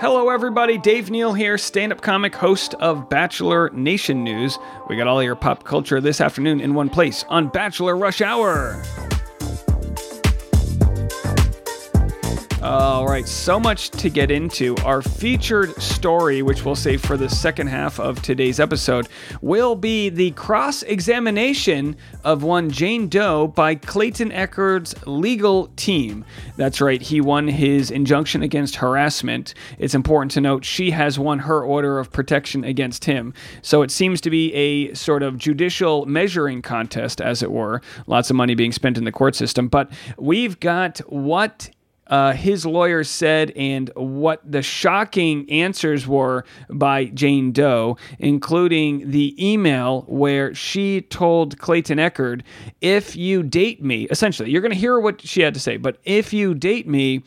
Hello, everybody. Dave Neal here, stand up comic, host of Bachelor Nation News. We got all your pop culture this afternoon in one place on Bachelor Rush Hour. All right, so much to get into. Our featured story, which we'll save for the second half of today's episode, will be the cross examination of one Jane Doe by Clayton Echard's legal team. That's right, he won his injunction against harassment. It's important to note she has won her order of protection against him. So it seems to be a sort of judicial measuring contest, as it were. Lots of money being spent in the court system. But we've got what uh, his lawyer said and what the shocking answers were by Jane Doe, including the email where she told Clayton Echard, if you date me, essentially, you're going to hear what she had to say, but if you date me,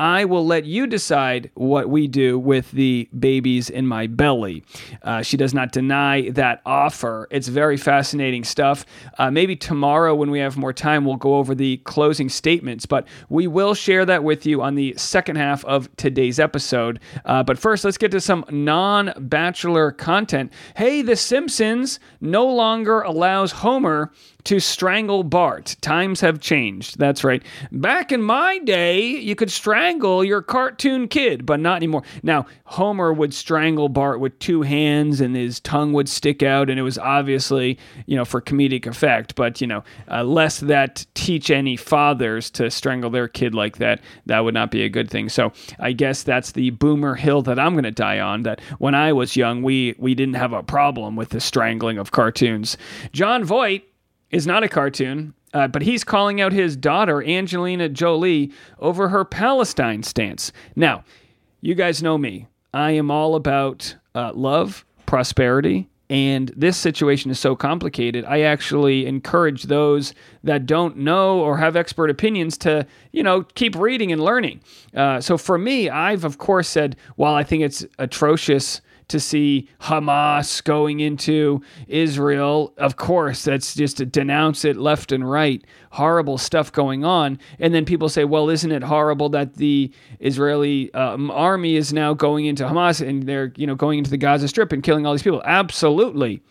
I will let you decide what we do with the babies in my belly. Uh, she does not deny that offer. It's very fascinating stuff. Uh, maybe tomorrow, when we have more time, we'll go over the closing statements, but we will share that with you on the second half of today's episode. Uh, but first, let's get to some non bachelor content. Hey, The Simpsons no longer allows Homer to strangle Bart. Times have changed. That's right. Back in my day, you could strangle your cartoon kid, but not anymore. Now, Homer would strangle Bart with two hands and his tongue would stick out, and it was obviously, you know, for comedic effect. But, you know, uh, lest that teach any fathers to strangle their kid like that, that would not be a good thing. So I guess that's the boomer hill that I'm going to die on. That when I was young, we, we didn't have a problem with the strangling of cartoons. Jon Voight is not a cartoon, uh, but he's calling out his daughter, Angelina Jolie, over her Palestine stance. Now, you guys know me. I am all about uh, love, prosperity, and this situation is so complicated. I actually encourage those that don't know or have expert opinions to, you know, keep reading and learning. Uh, so for me, I've of course said, while I think it's atrocious to see Hamas going into Israel. Of course, that's just to denounce it left and right. Horrible stuff going on. And then people say, well, isn't it horrible that the Israeli um, army is now going into Hamas and they're, you know, going into the Gaza Strip and killing all these people? Absolutely.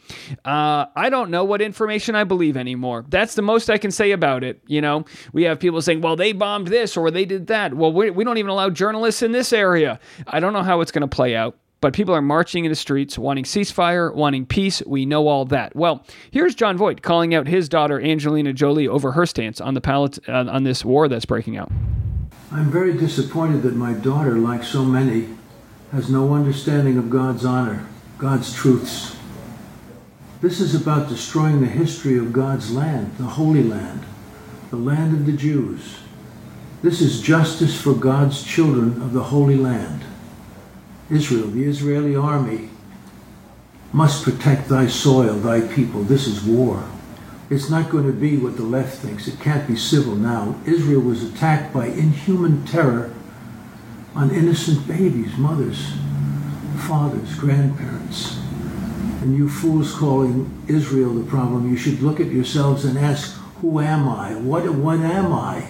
Uh, I don't know what information I believe anymore. That's the most I can say about it. You know, we have people saying, well, they bombed this or they did that. Well, we, we don't even allow journalists in this area. I don't know how it's going to play out. But people are marching in the streets, wanting ceasefire, wanting peace. We know all that. Well, here's Jon Voight calling out his daughter Angelina Jolie over her stance on the pallet, uh, on this war that's breaking out. I'm very disappointed that my daughter, like so many, has no understanding of God's honor, God's truths. This is about destroying the history of God's land, the Holy Land, the land of the Jews. This is justice for God's children of the Holy Land. Israel, the Israeli army, must protect thy soil, thy people. This is war. It's not going to be what the left thinks. It can't be civil now. Israel was attacked by inhuman terror on innocent babies, mothers, fathers, grandparents. And you fools calling Israel the problem, you should look at yourselves and ask, who am I? What, what am I?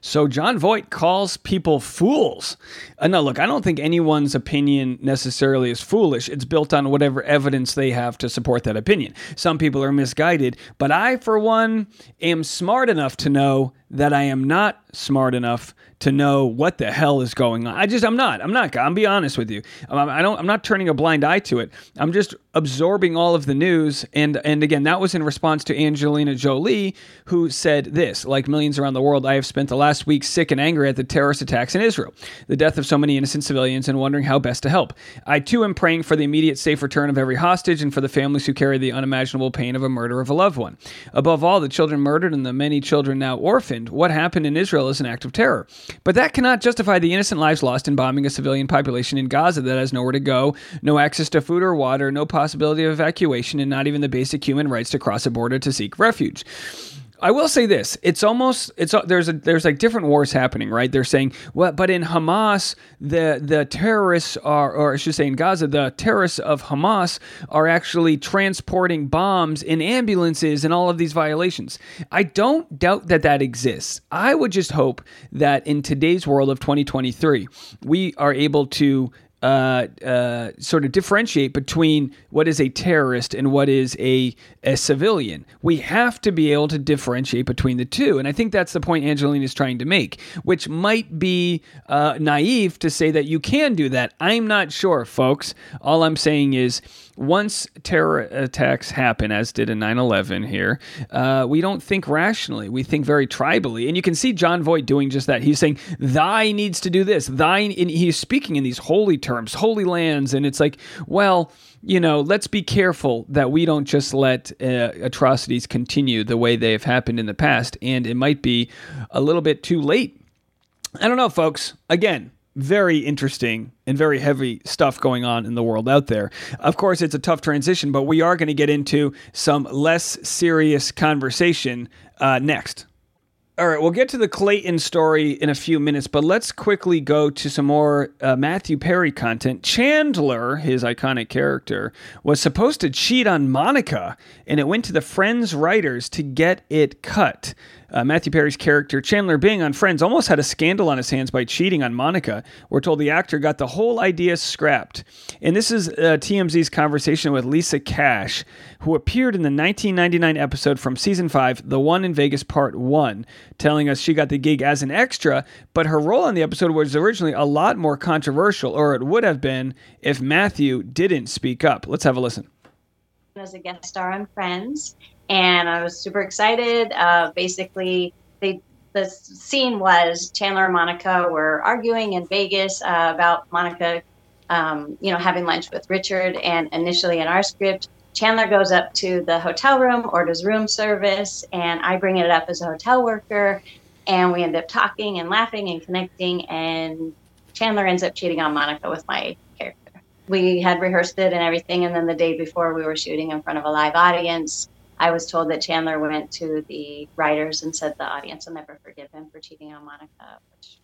So Jon Voight calls people fools. Uh, no, look, I don't think anyone's opinion necessarily is foolish. It's built on whatever evidence they have to support that opinion. Some people are misguided, but I, for one, am smart enough to know that I am not smart enough to know what the hell is going on. I just I'm not. I'm not. I'm be honest with you. Um, I'm, I don't. I'm not turning a blind eye to it. I'm just absorbing all of the news. And and again, that was in response to Angelina Jolie, who said this: like millions around the world, I have spent the last week sick and angry at the terrorist attacks in Israel, the death of so many innocent civilians, and wondering how best to help. I too am praying for the immediate safe return of every hostage and for the families who carry the unimaginable pain of a murder of a loved one. Above all, the children murdered and the many children now orphaned. What happened in Israel is an act of terror. But that cannot justify the innocent lives lost in bombing a civilian population in Gaza that has nowhere to go, no access to food or water, no possibility of evacuation, and not even the basic human rights to cross a border to seek refuge. I will say this: it's almost it's uh, there's a there's like different wars happening, right? They're saying well, but in Hamas, the the terrorists are, or I should say in Gaza, the terrorists of Hamas are actually transporting bombs in ambulances and all of these violations. I don't doubt that that exists. I would just hope that in today's world of 2023, we are able to uh, uh, sort of differentiate between what is a terrorist and what is a, a civilian. We have to be able to differentiate between the two. And I think that's the point Angelina is trying to make, which might be uh, naive to say that you can do that. I'm not sure, folks. All I'm saying is once terror attacks happen, as did in 9 11 here, uh, we don't think rationally. We think very tribally. And you can see Jon Voight doing just that. He's saying, Thy needs to do this. Thine, and he's speaking in these holy terms, holy lands. And it's like, well, you know, let's be careful that we don't just let uh, atrocities continue the way they have happened in the past. And it might be a little bit too late. I don't know, folks. Again, very interesting and very heavy stuff going on in the world out there. Of course, it's a tough transition, but we are going to get into some less serious conversation uh, next. All right, we'll get to the Clayton story in a few minutes, but let's quickly go to some more uh, Matthew Perry content. Chandler, his iconic character, was supposed to cheat on Monica, and it went to the Friends writers to get it cut. Uh, Matthew Perry's character, Chandler Bing on Friends, almost had a scandal on his hands by cheating on Monica. We're told the actor got the whole idea scrapped. And this is uh, TMZ's conversation with Lisa Cash, who appeared in the 1999 episode from season 5, The One in Vegas Part 1, telling us she got the gig as an extra, but her role on the episode was originally a lot more controversial, or it would have been if Matthew didn't speak up. Let's have a listen. As a guest star on Friends, and I was super excited. Uh, basically, they the scene was Chandler and Monica were arguing in Vegas uh, about Monica, um, you know, having lunch with Richard. And initially in our script, Chandler goes up to the hotel room, orders room service, and I bring it up as a hotel worker. And we end up talking and laughing and connecting. And Chandler ends up cheating on Monica with my character. We had rehearsed it and everything. And then the day before, we were shooting in front of a live audience I was told that Chandler went to the writers and said the audience will never forgive him for cheating on Monica, which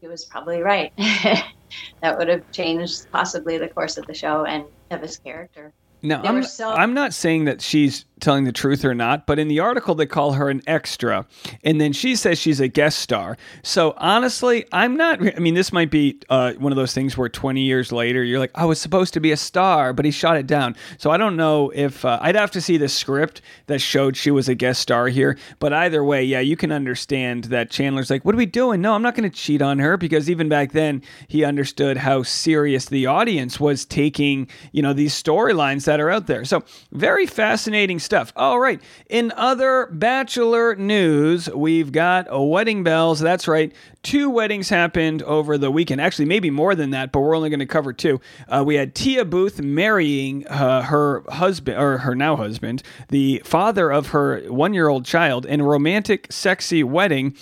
he was probably right. that would have changed possibly the course of the show and of his character. No, I'm, so- I'm not saying that she's telling the truth or not, but in the article they call her an extra, and then she says she's a guest star. So honestly, I'm not. I mean, this might be uh, one of those things where 20 years later you're like, I was supposed to be a star, but he shot it down. So I don't know if uh, I'd have to see the script that showed she was a guest star here. But either way, yeah, you can understand that Chandler's like, what are we doing? No, I'm not going to cheat on her because even back then he understood how serious the audience was taking, you know, these storylines that are out there. So very fascinating stuff stuff. All right. In other Bachelor news, we've got a wedding bells. That's right. Two weddings happened over the weekend. Actually, maybe more than that, but we're only going to cover two. Uh, we had Tia Booth marrying uh, her husband, or her now husband, the father of her one year old child, in a romantic, sexy wedding.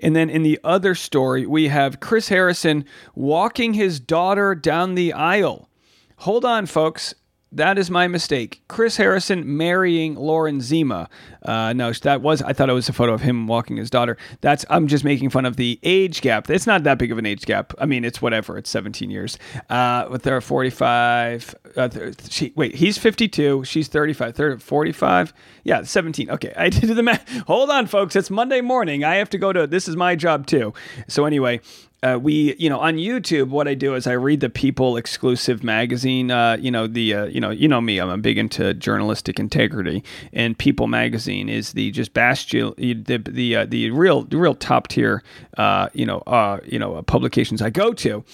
And then in the other story, we have Chris Harrison walking his daughter down the aisle. Hold on, folks. That is my mistake. Chris Harrison marrying Lauren Zima. Uh, no, that was I thought it was a photo of him walking his daughter. That's I'm just making fun of the age gap. It's not that big of an age gap. I mean, it's whatever. It's 17 years. Uh, with their 45. Uh, she, wait, he's 52. She's 35. 30, 45. Yeah, 17. Okay, I did the math. Hold on, folks. It's Monday morning. I have to go to. This is my job too. So anyway, uh, we, you know, on YouTube, what I do is I read the People exclusive magazine. Uh, you know, the, uh, you know, you know me, I'm a big into journalistic integrity, and People magazine is the just bastion, the the uh, the real the real top tier, uh, you know, uh, you know, publications I go to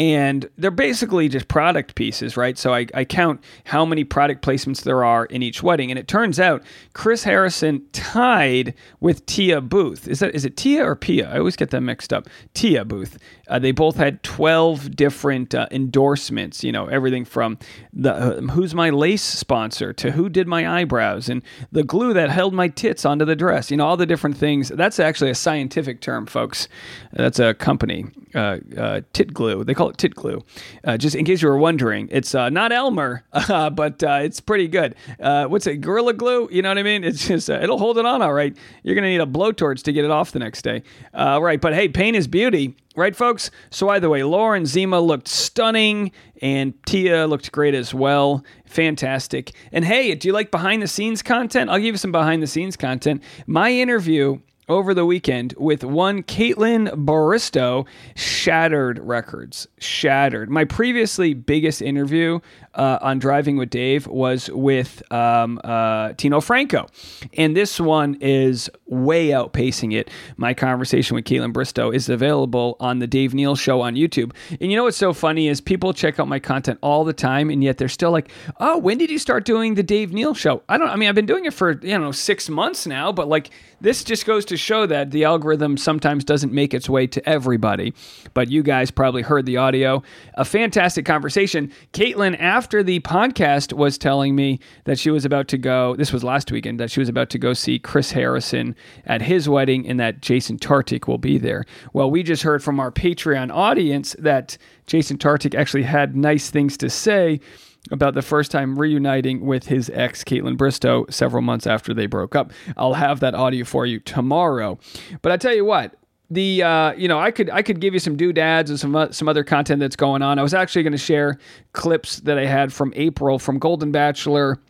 and they're basically just product pieces, right? So I, I, count how many product placements there are in each wedding, and it turns out Chris Harrison tied with Tia Booth. Is that is it Tia or Pia? I always get them mixed up. Tia Booth Uh, they both had 12 different uh, endorsements, you know, everything from the uh, who's my lace sponsor to who did my eyebrows and the glue that held my tits onto the dress, you know, all the different things. That's actually a scientific term, folks. That's a company, uh, uh, tit glue. They call it tit glue. Uh, just in case you were wondering, it's uh, not Elmer, uh, but uh, it's pretty good. what's it, Gorilla Glue? You know what I mean? It's just, it'll hold it on all right. You're going to need a blowtorch to get it off the next day. right. But hey, pain is beauty. Right, folks? So, either way, Lauren Zima looked stunning and Tia looked great as well. Fantastic. And hey, do you like behind the scenes content? I'll give you some behind the scenes content. My interview over the weekend with one Kaitlyn Bristowe shattered records. Shattered. My previously biggest interview uh, on Driving with Dave was with um, uh, Tino Franco. And this one is way outpacing it. My conversation with Kaitlyn Bristowe is available on the Dave Neal Show on YouTube. And you know what's so funny is people check out my content all the time, and yet they're still like, oh, when did you start doing the Dave Neal Show? I don't I mean, I've been doing it for, you know, six months now, but like, this just goes to show that the algorithm sometimes doesn't make its way to everybody. But you guys probably heard the audio. A fantastic conversation. Kaitlyn, after the podcast, was telling me that she was about to go, this was last weekend, that she was about to go see Chris Harrison at his wedding and that Jason Tartick will be there. Well, we just heard from our Patreon audience that Jason Tartick actually had nice things to say about the first time reuniting with his ex, Kaitlyn Bristowe, several months after they broke up. I'll have that audio for you tomorrow. But I tell you what, the uh, you know I could I could give you some doodads and some uh, some other content that's going on. I was actually going to share clips that I had from April from Golden Bachelor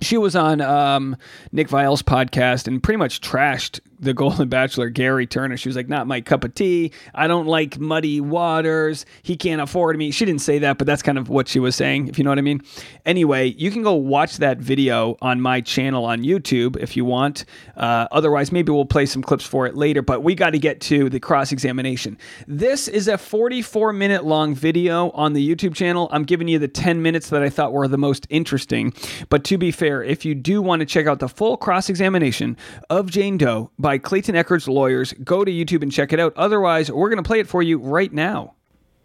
she was on um, Nick Viall's podcast and pretty much trashed the Golden Bachelor, Gerry Turner. She was like, not my cup of tea. I don't like muddy waters. He can't afford me. She didn't say that, but that's kind of what she was saying, if you know what I mean. Anyway, you can go watch that video on my channel on YouTube if you want. Uh, otherwise, maybe we'll play some clips for it later, but we got to get to the cross examination. This is a 44 minute long video on the YouTube channel. I'm giving you the 10 minutes that I thought were the most interesting. But to be fair, if you do want to check out the full cross examination of Jane Doe by by Clayton Echard's lawyers. Go to YouTube and check it out. Otherwise, we're going to play it for you right now.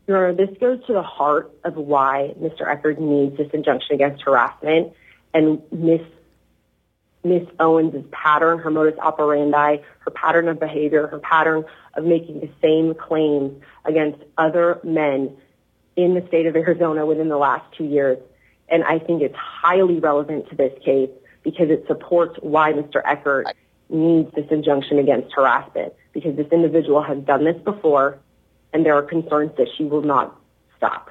Your Honor, this goes to the heart of why Mr. Echard needs this injunction against harassment and Miss Miss Owens' pattern, her modus operandi, her pattern of behavior, her pattern of making the same claims against other men in the state of Arizona within the last two years. And I think it's highly relevant to this case because it supports why Mr. Echard needs this injunction against harassment because this individual has done this before and there are concerns that she will not stop.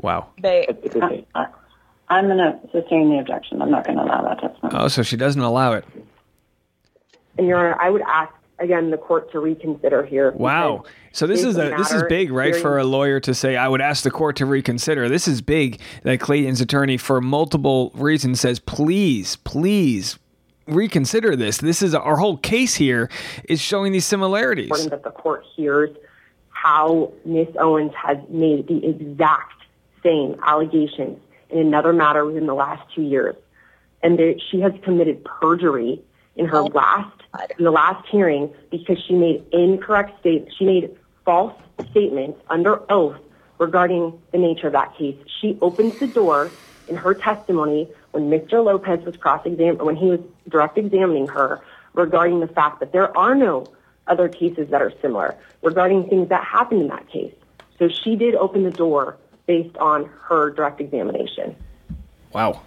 Wow. They, I, am going to sustain the objection. I'm not going to allow that testimony. Oh, so she doesn't allow it. And Your Honor, I would ask again the court to reconsider here. Wow. So this is a this is big, right, for a lawyer to say I would ask the court to reconsider. This is big that Clayton's attorney for multiple reasons says please, please reconsider this. This is our whole case here is showing these similarities. Important that the court hears how Miss Owens has made the exact same allegations in another matter within the last two years, and that she has committed perjury in her oh, last in the last hearing because she made incorrect state she made false statements under oath regarding the nature of that case. She opens the door in her testimony when Mr. Lopez was cross-examined, when he was direct examining her regarding the fact that there are no other cases that are similar regarding things that happened in that case. So she did open the door based on her direct examination. Wow.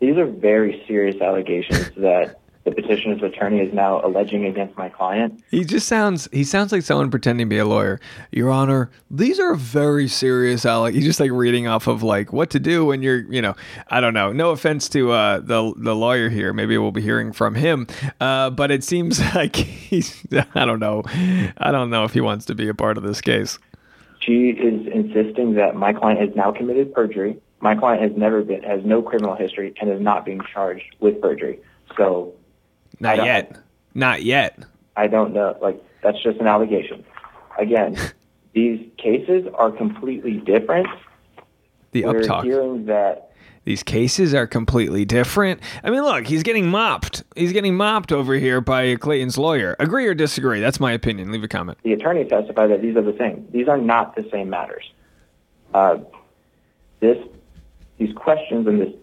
these are very serious allegations that the petitioner's attorney is now alleging against my client. He just sounds he sounds like someone pretending to be a lawyer. Your Honor, these are very serious Alec. He's just like reading off of like what to do when you're, you know, I don't know. No offense to uh, the the lawyer here. Maybe we'll be hearing from him. Uh, but it seems like he's I don't know. I don't know if he wants to be a part of this case. She is insisting that my client has now committed perjury. My client has never been has no criminal history and is not being charged with perjury. So not yet. Not yet. I don't know. Like that's just an allegation. Again, these cases are completely different. The We're uptalk. hearing that These cases are completely different. I mean, look, he's getting mopped. He's getting mopped over here by Clayton's lawyer. Agree or disagree? That's my opinion. Leave a comment. The attorney testified that these are the same. These are not the same matters. Uh, this, these questions and this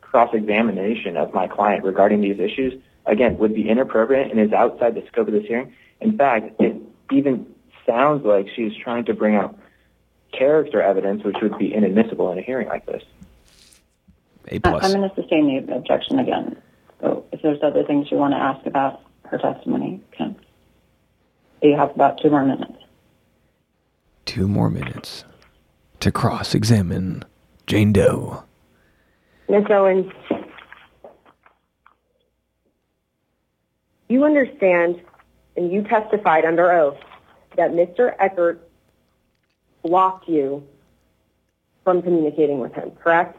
cross-examination of my client regarding these issues, again, would be inappropriate and is outside the scope of this hearing. In fact, it even sounds like she's trying to bring out character evidence, which would be inadmissible in a hearing like this. A I- plus. Uh, I'm going to sustain the objection again. So if there's other things you want to ask about her testimony, Ken, you have about two more minutes. Two more minutes to cross-examine Jane Doe. Miss Owens, you understand and you testified under oath that Mr. Echard blocked you from communicating with him, correct?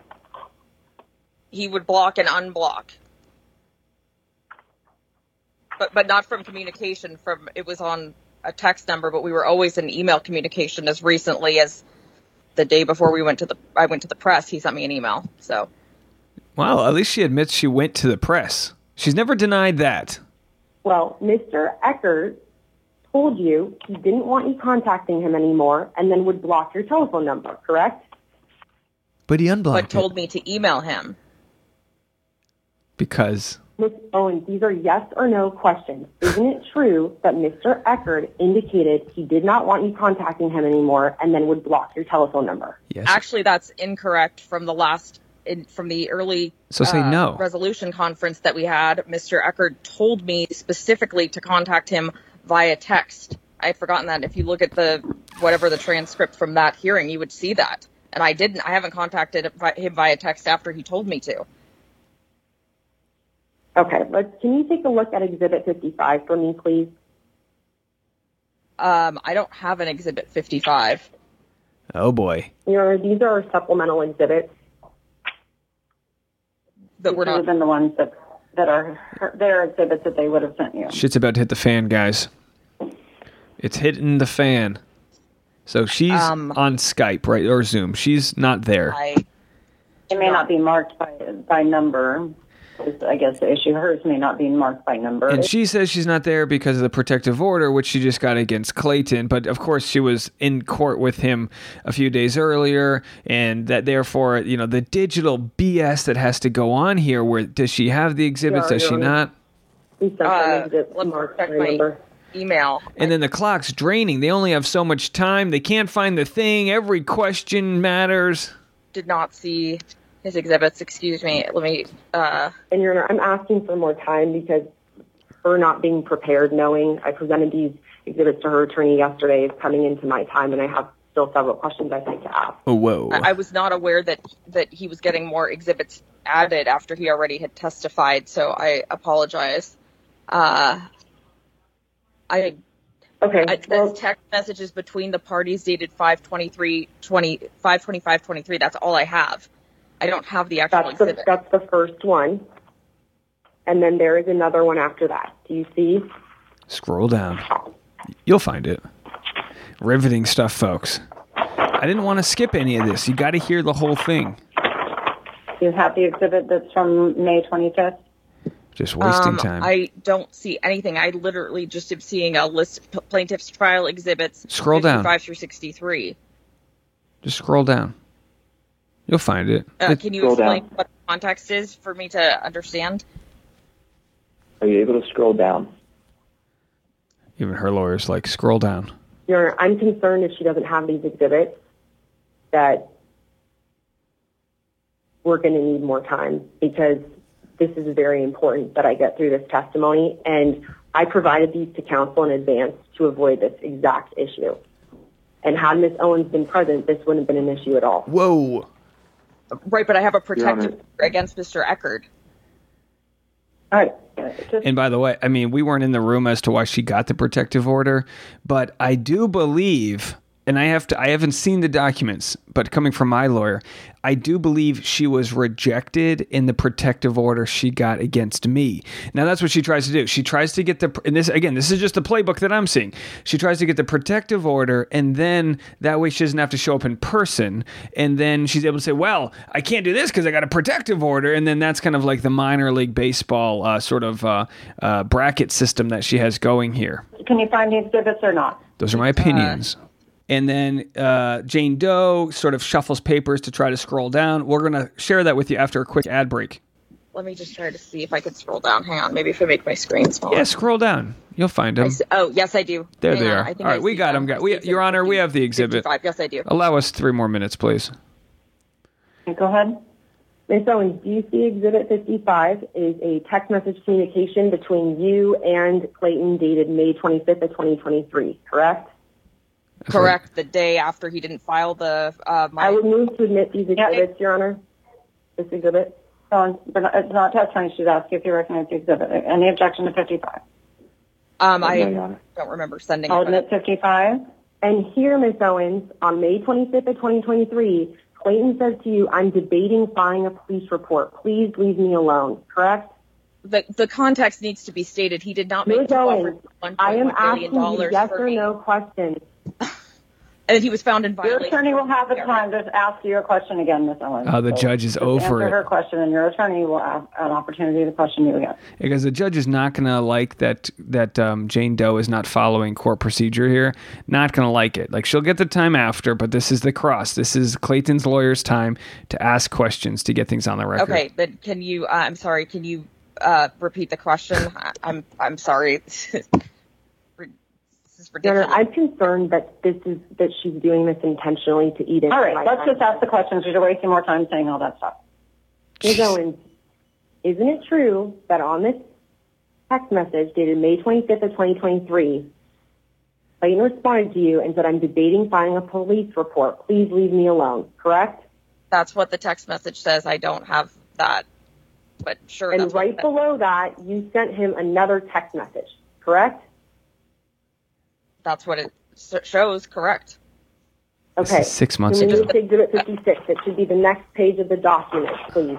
he would block and unblock. But but not from communication from it was on a text number, but we were always in email communication as recently as the day before we went to the I went to the press, he sent me an email. So Well, at least she admits she went to the press. She's never denied that. Well, Mr. Echard told you he didn't want you contacting him anymore and then would block your telephone number, correct? But he unblocked but told me to email him. because Ms. Owens, these are yes or no questions. Isn't it true that Mr. Echard indicated he did not want you contacting him anymore and then would block your telephone number? yes. Actually that's incorrect from the last in, from the early So say uh, no. resolution conference that we had. Mr. Echard told me specifically to contact him via text. I had forgotten that. If you look at the whatever the transcript from that hearing, you would see that. And I didn't. I haven't contacted him via text after he told me to. Okay, let's, can you take a look at Exhibit 55 for me, please? Um, I don't have an Exhibit 55. oh boy. Your Honor, these are our supplemental exhibits. But These we're would have not. been the ones that, that are her, their exhibits that they would have sent you. Shit's about to hit the fan, guys. It's hitting the fan. So she's Um, on Skype, right, or Zoom. She's not there. I, It may not be marked by by number. Is, I guess the issue hers may not be marked by number. And she says she's not there because of the protective order, which she just got against Clayton. But of course, she was in court with him a few days earlier, and that therefore, you know, the digital BS that has to go on here. Where does she have the exhibits? Yeah, does she Your Honor. not? We sent Uh, let me check my- email. And then the clock's draining. They only have so much time. They can't find the thing. Every question matters. Did not see his exhibits. Excuse me. Let me. Uh, And Your Honor, I'm asking for more time because her not being prepared, knowing I presented these exhibits to her attorney yesterday, is coming into my time, and I have still several questions I'd like to ask. Oh, whoa. I, I was not aware that that he was getting more exhibits added after he already had testified. So I apologize. Uh, I Okay, I, well, text messages between the parties dated 523 20 525 23 that's all i have i don't have the actual that's the, exhibit that's the first one. And then there is another one after that. Do you see? Scroll down. You'll find it. Riveting stuff, folks. I didn't want to skip any of this. You got to hear the whole thing. you have the exhibit that's from May 25th. Just wasting um, time. i don't see anything i literally just am seeing a list of plaintiff's trial exhibits Scroll down. 55 through 63 Just scroll down. You'll find it. uh, can you Scroll explain down. what the context is for me to understand Are you able to scroll down? even her lawyer's like, scroll down. Your Honor, I'm concerned if she doesn't have these exhibits that we're going to need more time because this is very important that I get through this testimony. And I provided these to counsel in advance to avoid this exact issue. And had Ms. Owens been present, this wouldn't have been an issue at all. Whoa. Right but i have a protective order against mr echard All right. Just, And by the way, I mean, we weren't in the room as to why she got the protective order, but I do believe and I have to I haven't seen the documents, but coming from my lawyer, I do believe she was rejected in the protective order she got against me. Now that's what she tries to do. She tries to get the and this again, this is just the playbook that I'm seeing. She tries to get the protective order and then that way she doesn't have to show up in person and then she's able to say, "Well, I can't do this because I got a protective order." And then that's kind of like the minor league baseball uh, sort of uh, uh, bracket system that she has going here. Can you find the exhibits or not? Those are my opinions. And then uh, Jane Doe sort of shuffles papers to try to scroll down. We're going to share that with you after a quick ad break. Let me just try to see if I can scroll down. Hang on. Maybe if I make my screen smaller. Yeah, scroll down. You'll find them. See- oh, yes, I do. There Hang they on. are. I think All I we got them. I We, Your Honor, we have the exhibit. 55. Yes, I do. Allow us three more minutes, please. Go ahead. Ms. Owens, do you see Exhibit 55 is a text message communication between you and Clayton dated May 25th of 2023, correct? Correct. The day after he didn't file the uh, my I would move to admit these Yeah, it- exhibits, Your Honor. This exhibit. So it's not, it's not testimony. She's asking if you recognize the exhibit. Any objection to 55? um I Your Honor. don't remember sending I'll it. but- admit 55. And here, Ms. Owens, on May 25th of 2023, Clayton says to you, I'm debating filing a police report. Please leave me alone, correct? the the context needs to be stated. He did not make Ms. two offers Owens, of I am $1.1 asking you yes or me, no questions. And he was found in violation. Your attorney will have the time to ask you a question again, Miss Owens. Oh, the So judge is just over answer it. her question, and your attorney will have an opportunity to question you again. Because the judge is not going to like that that um, Jane Doe is not following court procedure here. Not going to like it. Like she'll get the time after, but this is the cross. This is Clayton's lawyer's time to ask questions to get things on the record. Okay, but can you? Uh, I'm sorry. Can you uh, repeat the question? I, I'm I'm sorry. this is Your ridiculous. Honor, I'm concerned that this is that she's doing this intentionally to eat into All right, let's time. just ask the questions. You're wasting more time saying all that stuff. Ms. Owens, isn't it true that on this text message dated May 25th of 2023, Clayton responded to you and said, I'm debating filing a police report. Please leave me alone, correct? That's what the text message says. I don't have that, but sure. And that's right it- below that, you sent him another text message, correct? That's what it shows. Correct. This Okay. is six months we ago. move to Exhibit 56? It should be the next page of the document, please.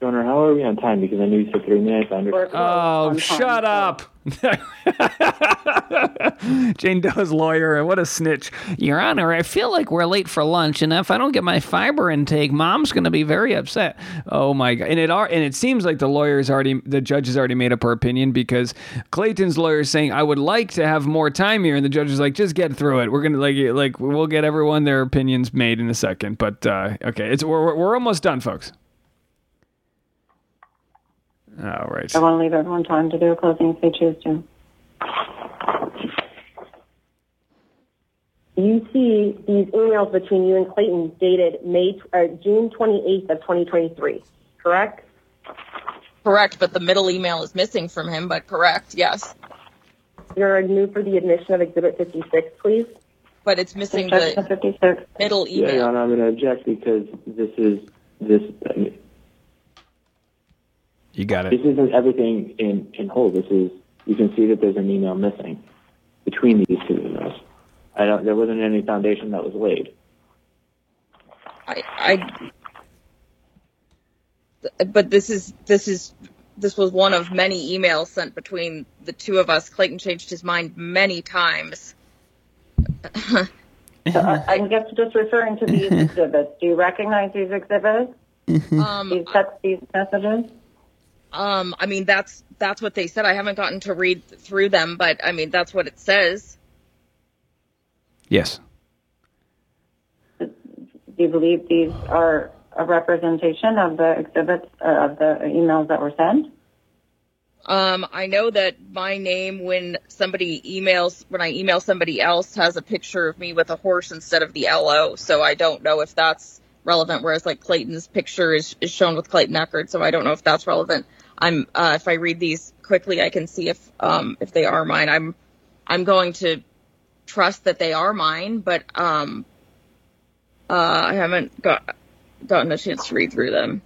Your Honor, how are we on time? Because I knew you said three minutes. I understand. Oh, shut up. Jane Doe's lawyer, and what a snitch. Your Honor, I feel like we're late for lunch, and if I don't get my fiber intake, Mom's going to be very upset. Oh my god! And it are, and it seems like the lawyer's already, the judge has already made up her opinion because Clayton's lawyer is saying, "I would like to have more time here," and the judge is like, "Just get through it. We're gonna like, like we'll get everyone their opinions made in a second. But uh, okay, it's we're we're- we're almost done, folks. All right. I want to leave everyone time to do a closing if they choose to. You see these emails between you and Clayton dated May, uh, June 28th of 2023, correct? Correct, but the middle email is missing from him. But correct, yes. You're new for the admission of Exhibit 56, please. But it's missing Objection the 56. middle Yeah, Your email. Honor, I'm going to object because this is this You got it. this isn't everything in in whole. This is you can see that there's an email missing between these two emails. I don't. There wasn't any foundation that was laid. I, I, but this is this is this was one of many emails sent between the two of us. Clayton changed his mind many times. So I- I'm just, just referring to these exhibits. Do you recognize these exhibits? Um, These text, these messages? Um, I mean that's that's what they said. I haven't gotten to read through them, but I mean that's what it says. Yes. Do you believe these are a representation of the exhibits, uh, of the emails that were sent? Um, I know that my name when somebody emails when I email somebody else has a picture of me with a horse instead of the LO, so I don't know if that's relevant. Whereas like Clayton's picture is, is shown with Clayton Echard, so I don't know if that's relevant. I'm uh, if I read these quickly, I can see if um, if they are mine. I'm I'm going to trust that they are mine, but um, uh, I haven't got gotten a chance to read through them.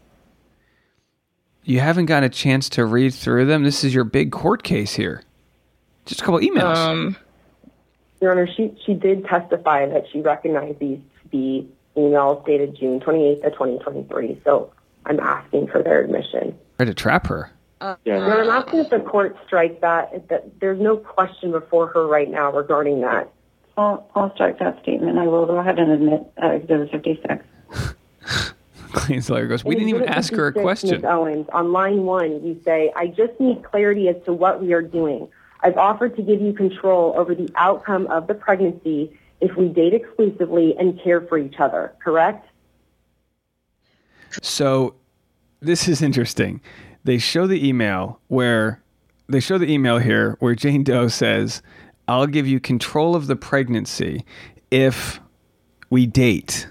You haven't gotten a chance to read through them. This is your big court case here. Just a couple emails. Um, Your Honor, she, she did testify that she recognized these to be emails dated June 28th of 2023. So I'm asking for their admission. Try to trap her. Uh, Your Honor, I'm asking if the court strike that, that there's no question before her right now regarding that. I'll, I'll strike that statement. I will go ahead and admit uh, Exhibit 56. Clean's lawyer goes, We didn't even ask her a question. Ms. Owens, on line one, you say, I just need clarity as to what we are doing. I've offered to give you control over the outcome of the pregnancy if we date exclusively and care for each other, correct? So this is interesting. They show the email where they show the email here where Jane Doe says, I'll give you control of the pregnancy if we date.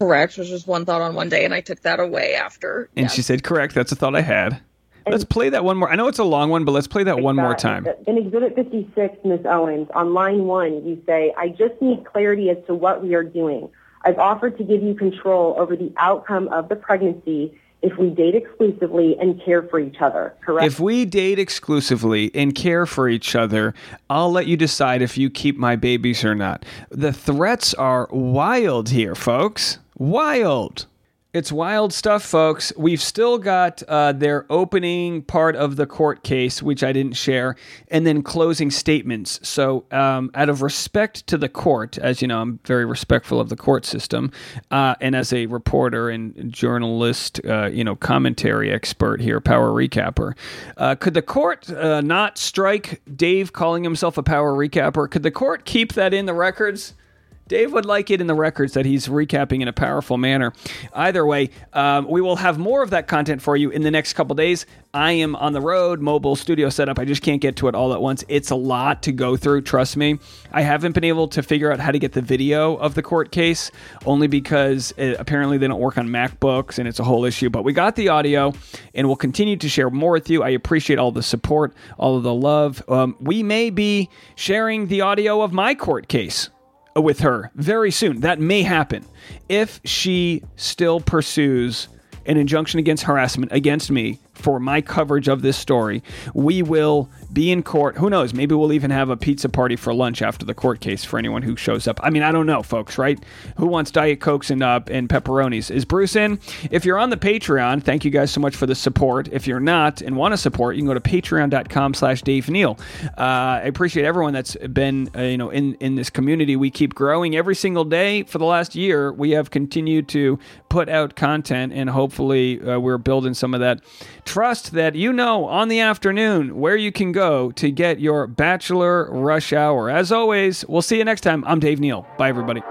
Correct, which was one thought on one day, and I took that away after. And Yes. she said, Correct, that's a thought I had. Let's play that one more. I know it's a long one, but let's play that one more time. In Exhibit 56, Ms. Owens, on line one, you say, I just need clarity as to what we are doing. I've offered to give you control over the outcome of the pregnancy if we date exclusively and care for each other, correct? If we date exclusively and care for each other, I'll let you decide if you keep my babies or not. The threats are wild here, folks. Wild. It's wild stuff, folks. We've still got uh, their opening part of the court case, which I didn't share, and then closing statements. So, um, out of respect to the court, as you know, I'm very respectful of the court system, uh, and as a reporter and journalist, uh, you know, commentary expert here, power recapper, uh, could the court uh, not strike Dave calling himself a power recapper? Could the court keep that in the records? Dave would like it in the records that he's recapping in a powerful manner. Either way, um, we will have more of that content for you in the next couple days. I am on the road, mobile studio setup. I just can't get to it all at once. It's a lot to go through, trust me. I haven't been able to figure out how to get the video of the court case, only because it, apparently they don't work on MacBooks and it's a whole issue. But we got the audio and we'll continue to share more with you. I appreciate all the support, all of the love. Um, we may be sharing the audio of my court case with her very soon. That may happen if she still pursues an injunction against harassment against me for my coverage of this story. We will be in court. Who knows? Maybe we'll even have a pizza party for lunch after the court case for anyone who shows up. I mean, I don't know, folks, right? Who wants Diet Cokes and, uh, and pepperonis? Is Bruce in? If you're on the Patreon, thank you guys so much for the support. If you're not and want to support, you can go to patreon.com slash Dave Neal. Uh, I appreciate everyone that's been, uh, you know, in, in this community. We keep growing every single day for the last year. We have continued to put out content and hopefully uh, we're building some of that trust that you know on the afternoon where you can go to get your bachelor rush hour. As always, we'll see you next time. I'm Dave Neal. Bye, everybody.